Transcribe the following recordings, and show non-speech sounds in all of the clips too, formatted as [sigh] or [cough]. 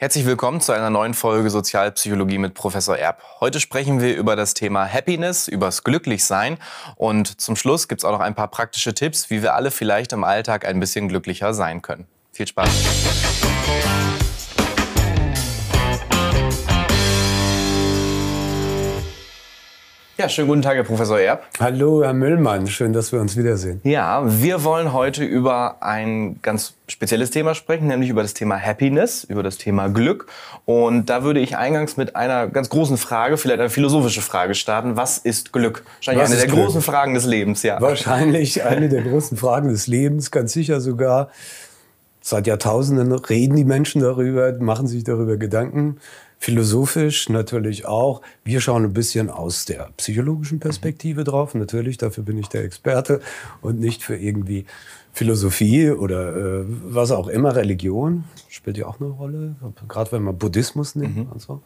Herzlich willkommen zu einer neuen Folge Sozialpsychologie mit Professor Erb. Heute sprechen wir über das Thema Happiness, übers Glücklichsein und zum Schluss gibt es auch noch ein paar praktische Tipps, wie wir alle vielleicht im Alltag ein bisschen glücklicher sein können. Viel Spaß! Ja, schönen guten Tag, Herr Professor Erb. Hallo, Herr Müllmann. Schön, dass wir uns wiedersehen. Ja, wir wollen heute über ein ganz spezielles Thema sprechen, nämlich über das Thema Happiness, über das Thema Glück. Und da würde ich eingangs mit einer ganz großen Frage, vielleicht eine philosophische Frage starten. Was ist Glück? Wahrscheinlich Was eine der Glück? großen Fragen des Lebens, ja. Wahrscheinlich eine der großen Fragen des Lebens, ganz sicher sogar. Seit Jahrtausenden reden die Menschen darüber, machen sich darüber Gedanken philosophisch natürlich auch. Wir schauen ein bisschen aus der psychologischen Perspektive drauf. Natürlich, dafür bin ich der Experte und nicht für irgendwie Philosophie oder äh, was auch immer, Religion spielt ja auch eine Rolle, gerade wenn man Buddhismus nimmt mhm. und so.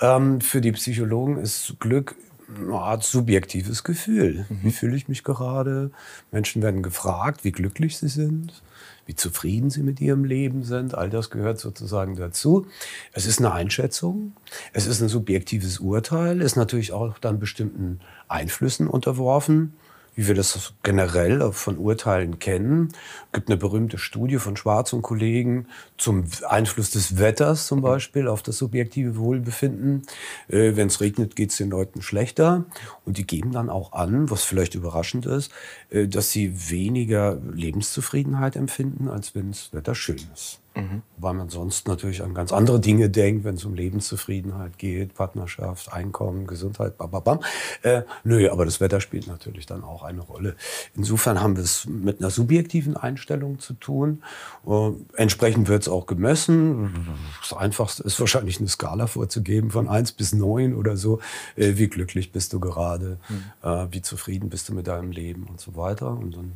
Ähm, für die Psychologen ist Glück eine Art subjektives Gefühl. Mhm. Wie fühle ich mich gerade? Menschen werden gefragt, wie glücklich sie sind wie zufrieden sie mit ihrem Leben sind. All das gehört sozusagen dazu. Es ist eine Einschätzung, es ist ein subjektives Urteil, ist natürlich auch dann bestimmten Einflüssen unterworfen wie wir das generell von Urteilen kennen. Es gibt eine berühmte Studie von Schwarz und Kollegen zum Einfluss des Wetters zum Beispiel auf das subjektive Wohlbefinden. Äh, Wenn es regnet, geht es den Leuten schlechter. Und die geben dann auch an, was vielleicht überraschend ist, äh, dass sie weniger Lebenszufriedenheit empfinden, als wenn das Wetter schön ist. Mhm. Weil man sonst natürlich an ganz andere Dinge denkt, wenn es um Lebenszufriedenheit geht, Partnerschaft, Einkommen, Gesundheit, bababam. Äh, nö, aber das Wetter spielt natürlich dann auch eine Rolle. Insofern haben wir es mit einer subjektiven Einstellung zu tun. Äh, entsprechend wird es auch gemessen. Das Einfachste ist wahrscheinlich eine Skala vorzugeben von 1 bis 9 oder so. Äh, wie glücklich bist du gerade? Mhm. Äh, wie zufrieden bist du mit deinem Leben und so weiter. Und dann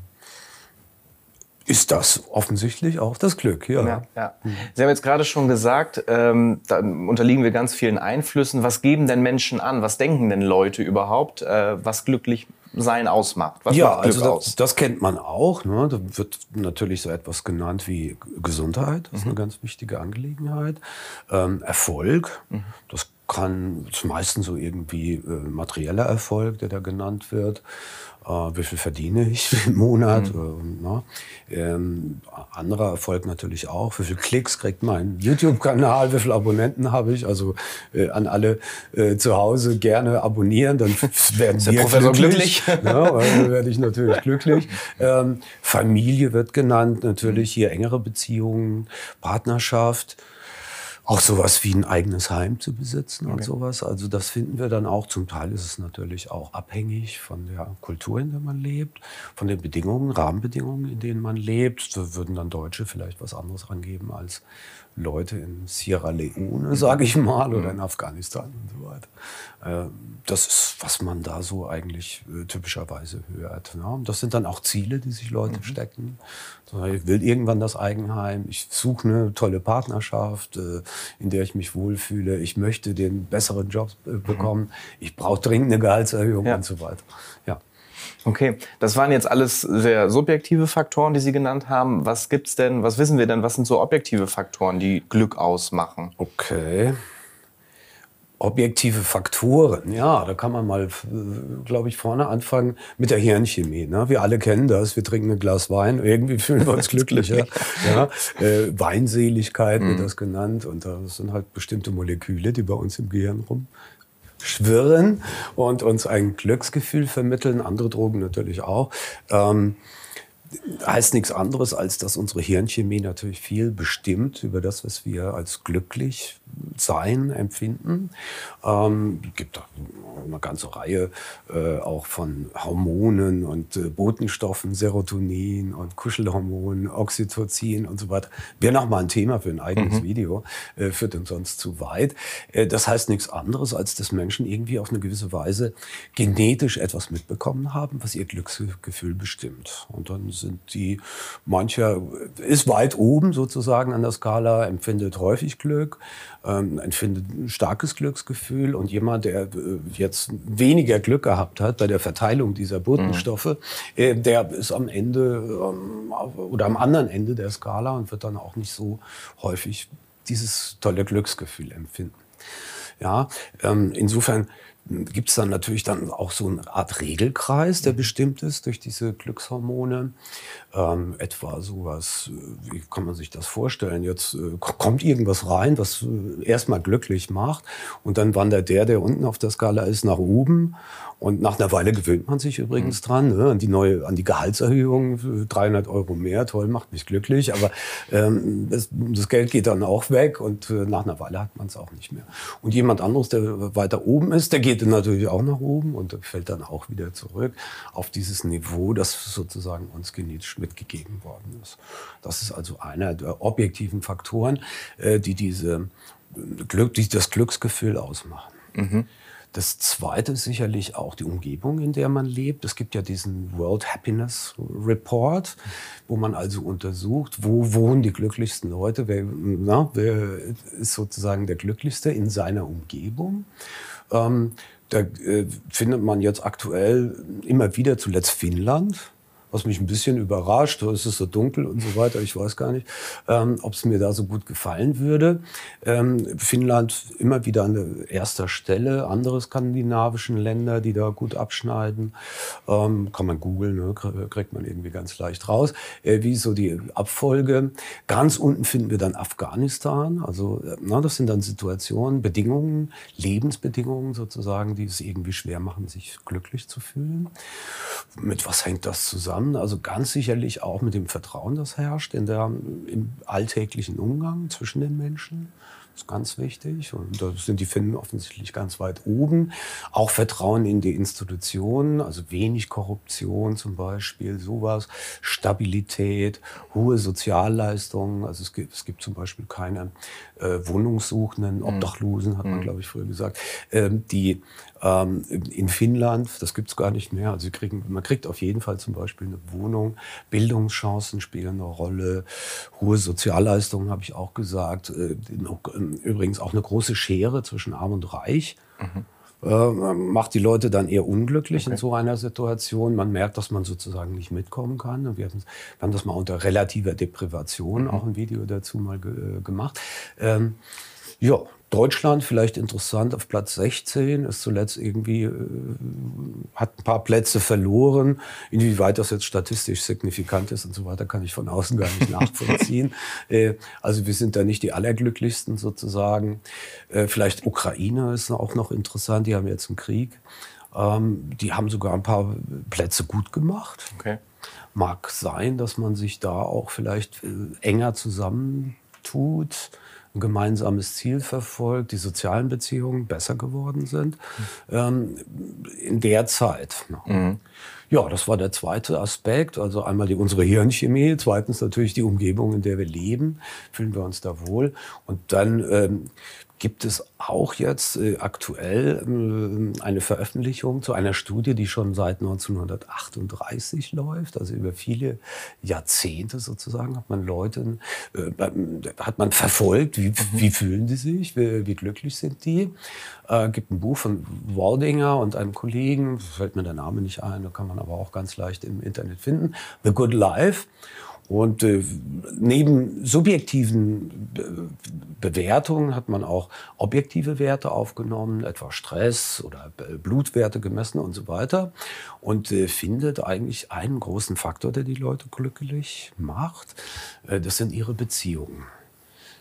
ist das offensichtlich auch das Glück. Ja. ja, ja. Sie haben jetzt gerade schon gesagt, ähm, da unterliegen wir ganz vielen Einflüssen. Was geben denn Menschen an? Was denken denn Leute überhaupt, äh, was glücklich sein ausmacht? Was ja, also das, aus? das, kennt man auch. Ne? Da wird natürlich so etwas genannt wie Gesundheit. Das ist mhm. eine ganz wichtige Angelegenheit. Ähm, Erfolg, mhm. das kann zum meisten so irgendwie äh, materieller Erfolg, der da genannt wird äh, wie viel verdiene ich im Monat. Mhm. Äh, ne? ähm, anderer Erfolg natürlich auch, wie viele Klicks kriegt mein YouTube-Kanal, wie viele Abonnenten habe ich. Also äh, an alle äh, zu Hause gerne abonnieren, dann [laughs] werden wir Professor glücklich. glücklich. ja, [laughs] dann werde ich natürlich glücklich. Ähm, Familie wird genannt, natürlich hier engere Beziehungen, Partnerschaft auch sowas wie ein eigenes Heim zu besitzen okay. und sowas. Also das finden wir dann auch. Zum Teil ist es natürlich auch abhängig von der Kultur, in der man lebt, von den Bedingungen, Rahmenbedingungen, in denen man lebt. Da würden dann Deutsche vielleicht was anderes angeben als Leute in Sierra Leone, sage ich mal, oder in Afghanistan und so weiter. Äh, das ist, was man da so eigentlich äh, typischerweise hört. Ne? Das sind dann auch Ziele, die sich Leute mhm. stecken. Ich will irgendwann das Eigenheim, ich suche eine tolle Partnerschaft, äh, in der ich mich wohlfühle, ich möchte den besseren Job mhm. bekommen, ich brauche dringend eine Gehaltserhöhung ja. und so weiter. Ja. Okay, das waren jetzt alles sehr subjektive Faktoren, die Sie genannt haben. Was gibt's denn, was wissen wir denn, was sind so objektive Faktoren, die Glück ausmachen? Okay. Objektive Faktoren, ja, da kann man mal, glaube ich, vorne anfangen mit der Hirnchemie. Ne? Wir alle kennen das, wir trinken ein Glas Wein, irgendwie [laughs] fühlen wir uns glücklicher. ja? Äh, Weinseligkeit wird mhm. das genannt und das sind halt bestimmte Moleküle, die bei uns im Gehirn rum schwirren und uns ein Glücksgefühl vermitteln, andere Drogen natürlich auch. Ähm, heißt nichts anderes, als dass unsere Hirnchemie natürlich viel bestimmt über das, was wir als glücklich sein empfinden. Ähm, gibt da eine ganze Reihe äh, auch von Hormonen und äh, Botenstoffen, Serotonin und Kuschelhormonen, Oxytocin und so weiter. Wäre noch mal ein Thema für ein eigenes mhm. Video, äh, führt uns sonst zu weit. Äh, das heißt nichts anderes, als dass Menschen irgendwie auf eine gewisse Weise genetisch etwas mitbekommen haben, was ihr Glücksgefühl bestimmt. Und dann sind die, mancher ist weit oben sozusagen an der Skala, empfindet häufig Glück, ähm, empfindet ein starkes Glücksgefühl und jemand, der äh, jetzt weniger Glück gehabt hat bei der Verteilung dieser Botenstoffe, mhm. äh, der ist am Ende ähm, oder am anderen Ende der Skala und wird dann auch nicht so häufig dieses tolle Glücksgefühl empfinden. Ja, ähm, insofern gibt es dann natürlich dann auch so eine Art Regelkreis, der bestimmt ist durch diese Glückshormone. Ähm, etwa sowas, äh, wie kann man sich das vorstellen? Jetzt äh, kommt irgendwas rein, was äh, erstmal glücklich macht und dann wandert der, der unten auf der Skala ist, nach oben und nach einer Weile gewöhnt man sich übrigens mhm. dran, ne, an die neue, an die Gehaltserhöhung, 300 Euro mehr, toll, macht mich glücklich, aber ähm, das, das, Geld geht dann auch weg und äh, nach einer Weile hat man es auch nicht mehr. Und jemand anderes, der weiter oben ist, der geht natürlich auch nach oben und fällt dann auch wieder zurück auf dieses Niveau, das sozusagen uns genetisch mitgegeben worden ist. Das ist also einer der objektiven Faktoren, äh, die diese Glück, die das Glücksgefühl ausmachen. Mhm. Das zweite ist sicherlich auch die Umgebung, in der man lebt. Es gibt ja diesen World Happiness Report, wo man also untersucht, wo wohnen die glücklichsten Leute, wer, na, wer ist sozusagen der Glücklichste in seiner Umgebung. Ähm, da äh, findet man jetzt aktuell immer wieder zuletzt Finnland was mich ein bisschen überrascht. Es ist so dunkel und so weiter. Ich weiß gar nicht, ähm, ob es mir da so gut gefallen würde. Ähm, Finnland immer wieder an erster Stelle. Andere skandinavischen Länder, die da gut abschneiden. Ähm, kann man googeln, ne? kriegt man irgendwie ganz leicht raus. Äh, wie so die Abfolge. Ganz unten finden wir dann Afghanistan. Also äh, na, das sind dann Situationen, Bedingungen, Lebensbedingungen sozusagen, die es irgendwie schwer machen, sich glücklich zu fühlen. Mit was hängt das zusammen? Zusammen. Also ganz sicherlich auch mit dem Vertrauen, das herrscht in der, im alltäglichen Umgang zwischen den Menschen. Das ist ganz wichtig. Und da sind die Finnen offensichtlich ganz weit oben. Auch Vertrauen in die Institutionen, also wenig Korruption zum Beispiel, sowas. Stabilität, hohe Sozialleistungen. Also es gibt, es gibt zum Beispiel keine äh, Wohnungssuchenden, mhm. Obdachlosen, hat man, mhm. glaube ich, früher gesagt, ähm, die ähm, in Finnland, das gibt es gar nicht mehr. Also kriegen, man kriegt auf jeden Fall zum Beispiel eine Wohnung. Bildungschancen spielen eine Rolle. Hohe Sozialleistungen, habe ich auch gesagt. Äh, übrigens auch eine große Schere zwischen Arm und Reich. Mhm. Äh, macht die Leute dann eher unglücklich okay. in so einer Situation. Man merkt, dass man sozusagen nicht mitkommen kann. Wir, wir haben das mal unter relativer Deprivation, mhm. auch ein Video dazu mal ge äh, gemacht. Ähm, ja, Deutschland vielleicht interessant auf Platz 16, ist zuletzt irgendwie, äh, hat ein paar Plätze verloren. Inwieweit das jetzt statistisch signifikant ist und so weiter, kann ich von außen gar nicht [laughs] nachvollziehen. äh, also wir sind da nicht die allerglücklichsten sozusagen. Äh, vielleicht Ukraine ist auch noch interessant, die haben jetzt einen Krieg. Ähm, die haben sogar ein paar Plätze gut gemacht. Okay. Mag sein, dass man sich da auch vielleicht äh, enger zusammentut ein gemeinsames Ziel verfolgt, die sozialen Beziehungen besser geworden sind ähm, in der Zeit. Mhm. Ja, das war der zweite Aspekt. Also einmal die, unsere Hirnchemie, zweitens natürlich die Umgebung, in der wir leben. Fühlen wir uns da wohl? Und dann ähm, gibt es auch jetzt äh, aktuell äh, eine Veröffentlichung zu einer Studie, die schon seit 1938 läuft, also über viele Jahrzehnte sozusagen hat man Leute, äh, hat man verfolgt, wie, mhm. wie fühlen die sich, wie, wie glücklich sind die. Äh, gibt ein Buch von Waldinger und einem Kollegen, fällt mir der Name nicht ein, da kann man aber auch ganz leicht im Internet finden, The Good Life. Und äh, neben subjektiven Be Bewertungen hat man auch objektive Werte aufgenommen, etwa Stress oder Blutwerte gemessen und so weiter. Und äh, findet eigentlich einen großen Faktor, der die Leute glücklich macht. Äh, das sind ihre Beziehungen.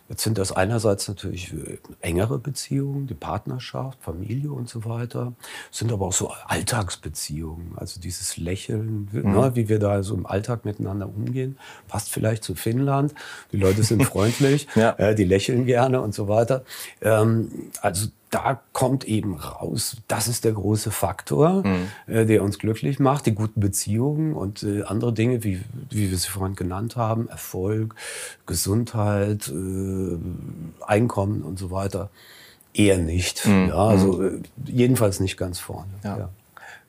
Jetzt sind das einerseits natürlich äh, engere Beziehungen, die Partnerschaft, Familie und so weiter, sind aber auch so Alltagsbeziehungen, also dieses Lächeln, mhm. ne, wie wir da so im Alltag miteinander umgehen, passt vielleicht zu Finnland. Die Leute sind [laughs] freundlich, ja. äh, die lächeln gerne und so weiter. Ähm, also da kommt eben raus, das ist der große Faktor, mhm. äh, der uns glücklich macht, die guten Beziehungen und äh, andere Dinge, wie, wie wir sie vorhin genannt haben, Erfolg, Gesundheit, äh, Einkommen und so weiter, eher nicht. Mhm. Ja, also mhm. äh, jedenfalls nicht ganz vorne. Ja. Ja.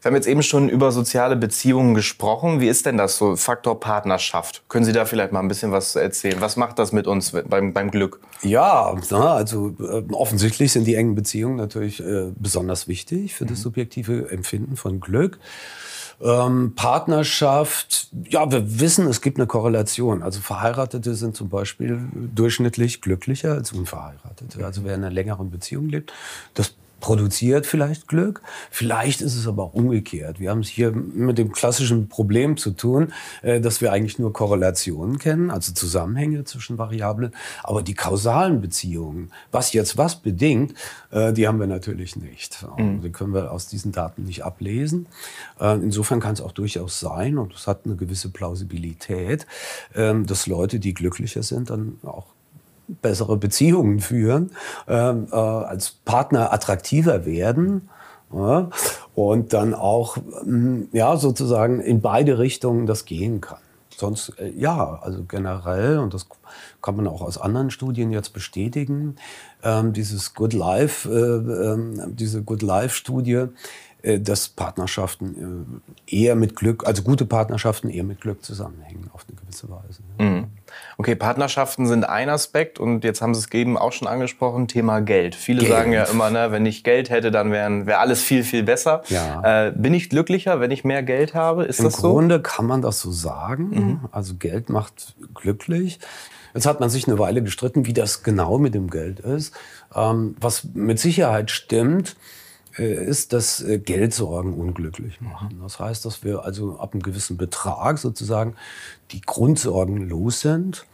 Wir haben jetzt eben schon über soziale Beziehungen gesprochen. Wie ist denn das so, Faktor Partnerschaft? Können Sie da vielleicht mal ein bisschen was erzählen? Was macht das mit uns beim, beim Glück? Ja, also äh, offensichtlich sind die engen Beziehungen natürlich äh, besonders wichtig für das mhm. subjektive Empfinden von Glück. Ähm, Partnerschaft, ja, wir wissen, es gibt eine Korrelation. Also Verheiratete sind zum Beispiel durchschnittlich glücklicher als Unverheiratete. Also wer in einer längeren Beziehung lebt, das produziert vielleicht Glück. Vielleicht ist es aber auch umgekehrt. Wir haben es hier mit dem klassischen Problem zu tun, äh, dass wir eigentlich nur Korrelationen kennen, also Zusammenhänge zwischen Variablen. Aber die kausalen Beziehungen, was jetzt was bedingt, äh, die haben wir natürlich nicht. Mhm. Die können wir aus diesen Daten nicht ablesen. Äh, insofern kann es auch durchaus sein, und es hat eine gewisse Plausibilität, ähm, dass Leute, die glücklicher sind, dann auch bessere Beziehungen führen, ähm, äh, als Partner attraktiver werden. Ja, und dann auch mm, ja, sozusagen in beide Richtungen das gehen kann. Sonst, äh, ja, also generell, und das kann man auch aus anderen Studien jetzt bestätigen, ähm, dieses Good Life, äh, äh, diese Good Life-Studie dass Partnerschaften äh, eher mit Glück, also gute Partnerschaften eher mit Glück zusammenhängen auf eine gewisse Weise. Mhm. Okay, Partnerschaften sind ein Aspekt und jetzt haben Sie es eben auch schon angesprochen, Thema Geld. Viele Geld. sagen ja immer, ne, wenn ich Geld hätte, dann wäre wär alles viel, viel besser. Ja. Äh, bin ich glücklicher, wenn ich mehr Geld habe? Ist Im das so? Im Grunde kann man das so sagen. Mhm. Also Geld macht glücklich. Jetzt hat man sich eine Weile gestritten, wie das genau mit dem Geld ist. Ähm, was mit Sicherheit stimmt, äh, ist, dass äh, Geldsorgen unglücklich machen. Das heißt, dass wir also ab einem gewissen Betrag sozusagen die Grundsorgen los sind,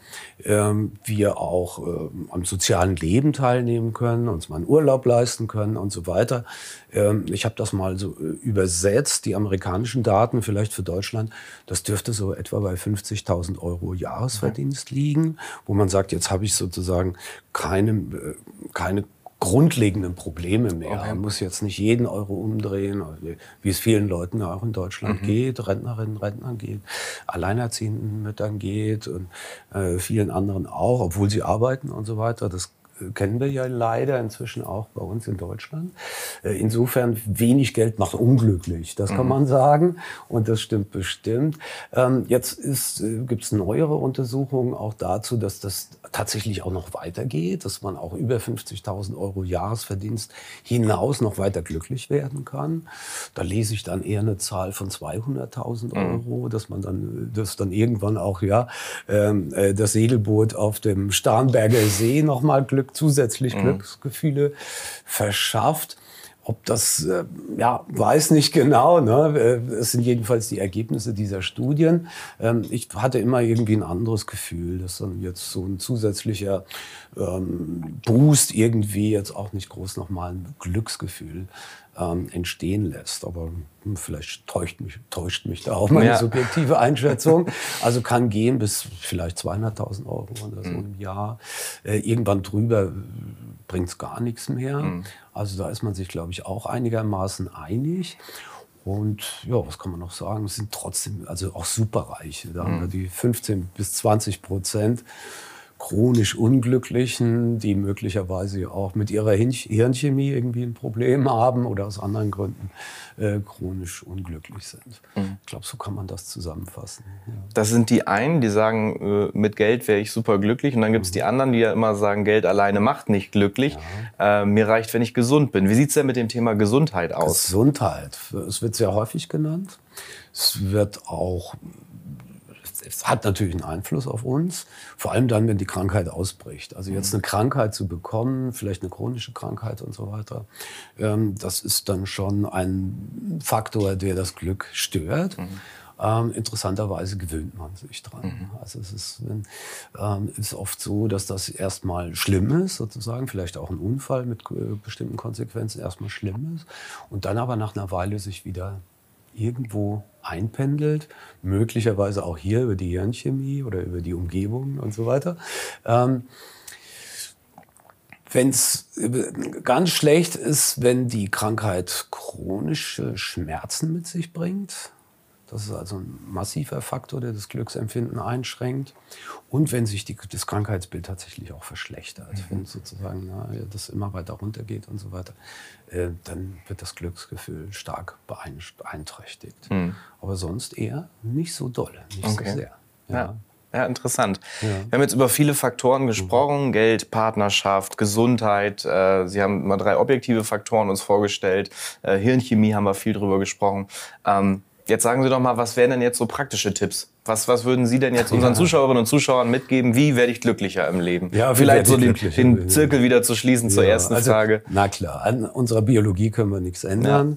ähm, wir auch ähm, am sozialen Leben teilnehmen können, uns mal einen Urlaub leisten können und so weiter. Ähm, ich habe das mal so äh, übersetzt, die amerikanischen Daten vielleicht für Deutschland, das dürfte so etwa bei 50.000 Euro Jahresverdienst mhm. liegen, wo man sagt, jetzt habe ich sozusagen keine, keine grundlegenden Probleme mehr. Okay. Man muss jetzt nicht jeden Euro umdrehen, wie es vielen Leuten auch in Deutschland mhm. geht, Rentnerinnen, Rentnern geht, alleinerziehenden Müttern geht und äh, vielen anderen auch, obwohl sie arbeiten und so weiter. Das kennen wir ja leider inzwischen auch bei uns in Deutschland. Äh, insofern wenig Geld macht unglücklich, das kann mhm. man sagen. Und das stimmt bestimmt. Ähm, jetzt äh, gibt es neuere Untersuchungen auch dazu, dass das tatsächlich auch noch weitergeht, dass man auch über 50.000 Euro Jahresverdienst hinaus noch weiter glücklich werden kann. Da lese ich dann eher eine Zahl von 200.000 mhm. Euro, dass man dann, dass dann irgendwann auch ja ähm, äh, das Segelboot auf dem Starnberger See nochmal Glück zusätzlich mhm. Glücksgefühle verschafft. Ob das, äh, ja, weiß nicht genau. Ne? Äh, es sind jedenfalls die Ergebnisse dieser Studien. Ähm, ich hatte immer irgendwie ein anderes Gefühl, dass dann jetzt so ein zusätzlicher ähm, Boost irgendwie jetzt auch nicht groß nochmal ein Glücksgefühl ähm, entstehen lässt. Aber hm, vielleicht täuscht mich, täuscht mich da auch meine ja. subjektive Einschätzung. Also kann gehen bis vielleicht 200.000 Euro oder so mhm. im Jahr. Äh, irgendwann drüber bringt es gar nichts mehr. Mhm. Also da ist man sich, glaube ich, auch einigermaßen einig. Und ja, was kann man noch sagen? Es sind trotzdem also auch superreiche. Da mhm. haben wir die 15 bis 20 Prozent chronisch Unglücklichen, die möglicherweise auch mit ihrer Hirnchemie irgendwie ein Problem haben oder aus anderen Gründen äh, chronisch unglücklich sind. Mhm. Ich glaube, so kann man das zusammenfassen. Ja. Das sind die einen, die sagen, äh, mit Geld wäre ich super glücklich. Und dann gibt es mhm. die anderen, die ja immer sagen, Geld alleine macht nicht glücklich. Ja. Äh, mir reicht, wenn ich gesund bin. Wie sieht es denn mit dem Thema Gesundheit aus? Gesundheit. Es wird sehr häufig genannt. Es wird auch es hat natürlich einen Einfluss auf uns, vor allem dann, wenn die Krankheit ausbricht. Also jetzt mhm. eine Krankheit zu bekommen, vielleicht eine chronische Krankheit und so weiter, ähm, das ist dann schon ein Faktor, der das Glück stört. Mhm. Ähm, interessanterweise gewöhnt man sich dran. Mhm. Also es ist, ähm, ist, oft so, dass das erstmal schlimm ist, sozusagen, vielleicht auch ein Unfall mit äh, bestimmten Konsequenzen erstmal schlimm ist und dann aber nach einer Weile sich wieder irgendwo einpendelt, möglicherweise auch hier über die Hirnchemie oder über die Umgebung und so weiter. Ähm, wenn es ganz schlecht ist, wenn die Krankheit chronische Schmerzen mit sich bringt, Das ist also ein massiver Faktor, der das Glücksempfinden einschränkt. Und wenn sich die, das Krankheitsbild tatsächlich auch verschlechtert, mhm. wenn sozusagen na, das immer weiter runtergeht und so weiter, äh, dann wird das Glücksgefühl stark beeinträchtigt. Mhm. Aber sonst eher nicht so dolle, nicht okay. so sehr. Ja. ja. Ja, interessant. Ja. Wir haben jetzt über viele Faktoren gesprochen, mhm. Geld, Partnerschaft, Gesundheit. Äh, Sie haben mal drei objektive Faktoren uns vorgestellt. Äh, Hirnchemie haben wir viel drüber gesprochen. Ähm, jetzt sagen Sie doch mal, was wären denn jetzt so praktische Tipps? Was, was würden Sie denn jetzt unseren ja. Zuschauerinnen und Zuschauern mitgeben? Wie werde ich glücklicher im Leben? Ja, Vielleicht so den, den, Zirkel wieder zu schließen ja, zur ersten also, Frage. Na klar, an unserer Biologie können wir nichts ändern. Ja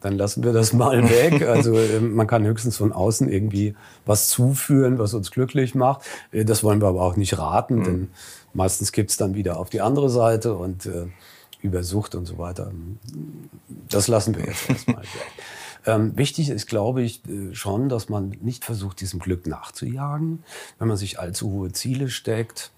dann lassen wir das mal [laughs] weg. Also ähm, man kann höchstens von außen irgendwie was zuführen, was uns glücklich macht. Äh, das wollen wir aber auch nicht raten, mhm. denn meistens gibt es dann wieder auf die andere Seite und äh, über Sucht und so weiter. Das lassen wir jetzt erstmal [laughs] weg. Ähm, wichtig ist, glaube ich, äh, schon, dass man nicht versucht, diesem Glück nachzujagen, wenn man sich allzu hohe Ziele steckt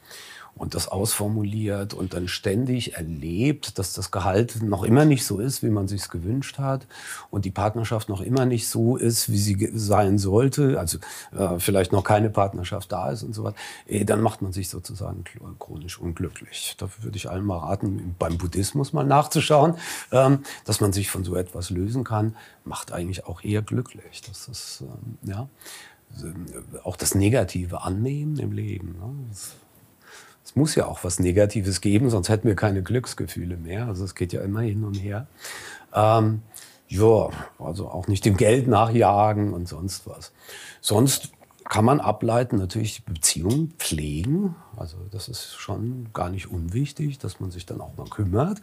und das ausformuliert und dann ständig erlebt, dass das Gehalt noch immer nicht so ist, wie man sich gewünscht hat und die Partnerschaft noch immer nicht so ist, wie sie sein sollte, also äh, vielleicht noch keine Partnerschaft da ist und so weiter, eh, dann macht man sich sozusagen chronisch unglücklich. Dafür würde ich allen mal raten, beim Buddhismus mal nachzuschauen, ähm, dass man sich von so etwas lösen kann, macht eigentlich auch eher glücklich. Das ähm, ja, auch das Negative annehmen im Leben. Ne? Es muss ja auch was Negatives geben, sonst hätten wir keine Glücksgefühle mehr. Also es geht ja immer hin und her. Ähm, ja, also auch nicht dem Geld nachjagen und sonst was. Sonst kann man ableiten, natürlich Beziehungen pflegen. Also das ist schon gar nicht unwichtig, dass man sich dann auch mal kümmert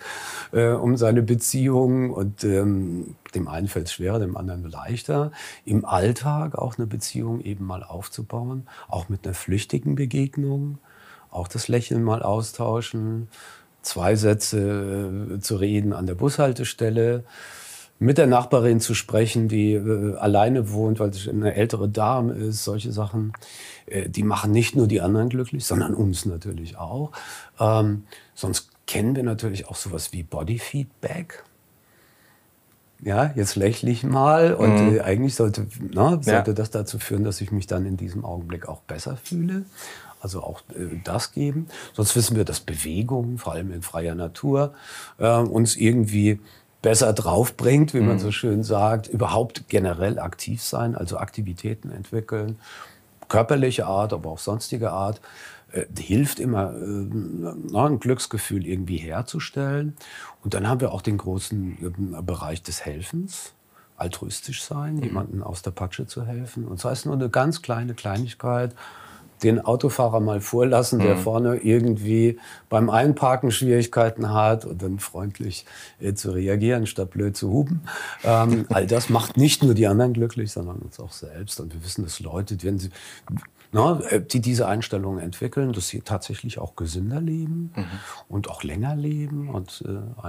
äh, um seine Beziehungen. Und ähm, dem einen fällt es schwerer, dem anderen leichter. Im Alltag auch eine Beziehung eben mal aufzubauen, auch mit einer flüchtigen Begegnung auch das Lächeln mal austauschen, zwei Sätze äh, zu reden an der Bushaltestelle, mit der Nachbarin zu sprechen, die äh, alleine wohnt, weil sie eine ältere Dame ist, solche Sachen, äh, die machen nicht nur die anderen glücklich, sondern uns natürlich auch. Ähm, sonst kennen wir natürlich auch sowas wie Bodyfeedback. Ja, jetzt lächle ich mal und mhm. äh, eigentlich sollte, na, sollte ja. das dazu führen, dass ich mich dann in diesem Augenblick auch besser fühle also auch äh, das geben. Sonst wissen wir, dass Bewegung, vor allem in freier Natur, äh, uns irgendwie besser draufbringt, wie man mhm. so schön sagt, überhaupt generell aktiv sein, also Aktivitäten entwickeln, körperliche Art, aber auch sonstige Art, äh, hilft immer, äh, ein Glücksgefühl irgendwie herzustellen. Und dann haben wir auch den großen Bereich des Helfens altruistisch sein, mhm. jemanden aus der Patsche zu helfen. Und sei es nur eine ganz kleine Kleinigkeit, den Autofahrer mal vorlassen, der mhm. vorne irgendwie beim Einparken Schwierigkeiten hat und dann freundlich äh, zu reagieren, statt blöd zu hupen. Ähm, all das macht nicht nur die anderen glücklich, sondern uns auch selbst. Und wir wissen, dass Leute, wenn sie, na, äh, die diese Einstellungen entwickeln, dass sie tatsächlich auch gesünder leben mhm. und auch länger leben und äh,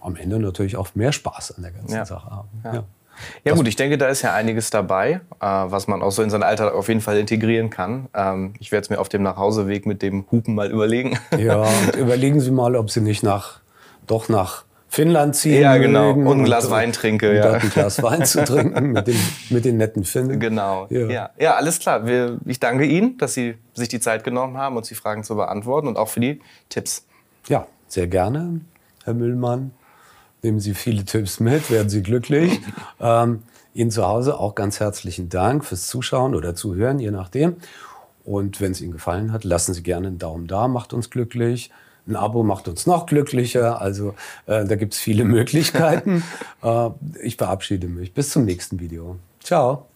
am Ende natürlich auch mehr Spaß an der ganzen ja. Sache haben. Ja. Ja. Ja gut, ich denke, da ist ja einiges dabei, äh, was man auch so in seinen Alltag auf jeden Fall integrieren kann. Ähm, ich werde es mir auf dem Nachhauseweg mit dem Hupen mal überlegen. [laughs] Ja, und überlegen Sie mal, ob Sie nicht nach, doch nach Finnland ziehen Ja, genau. Und ein Glas und, Wein trinke. Und ja. ein Glas Wein zu trinken mit den, mit den netten Finnen. Genau. Ja, ja. ja alles klar. Wir, ich danke Ihnen, dass Sie sich die Zeit genommen haben, uns die Fragen zu beantworten und auch für die Tipps. Ja, sehr gerne, Herr Müllmann. Nehmen Sie viele Tipps mit, werden Sie glücklich. [laughs] ähm, Ihnen zu Hause auch ganz herzlichen Dank fürs Zuschauen oder Zuhören, je nachdem. Und wenn es Ihnen gefallen hat, lassen Sie gerne einen Daumen da, macht uns glücklich. Ein Abo macht uns noch glücklicher. Also äh, da gibt es viele [laughs] Möglichkeiten. [laughs] äh, ich verabschiede mich. Bis zum nächsten Video. Ciao.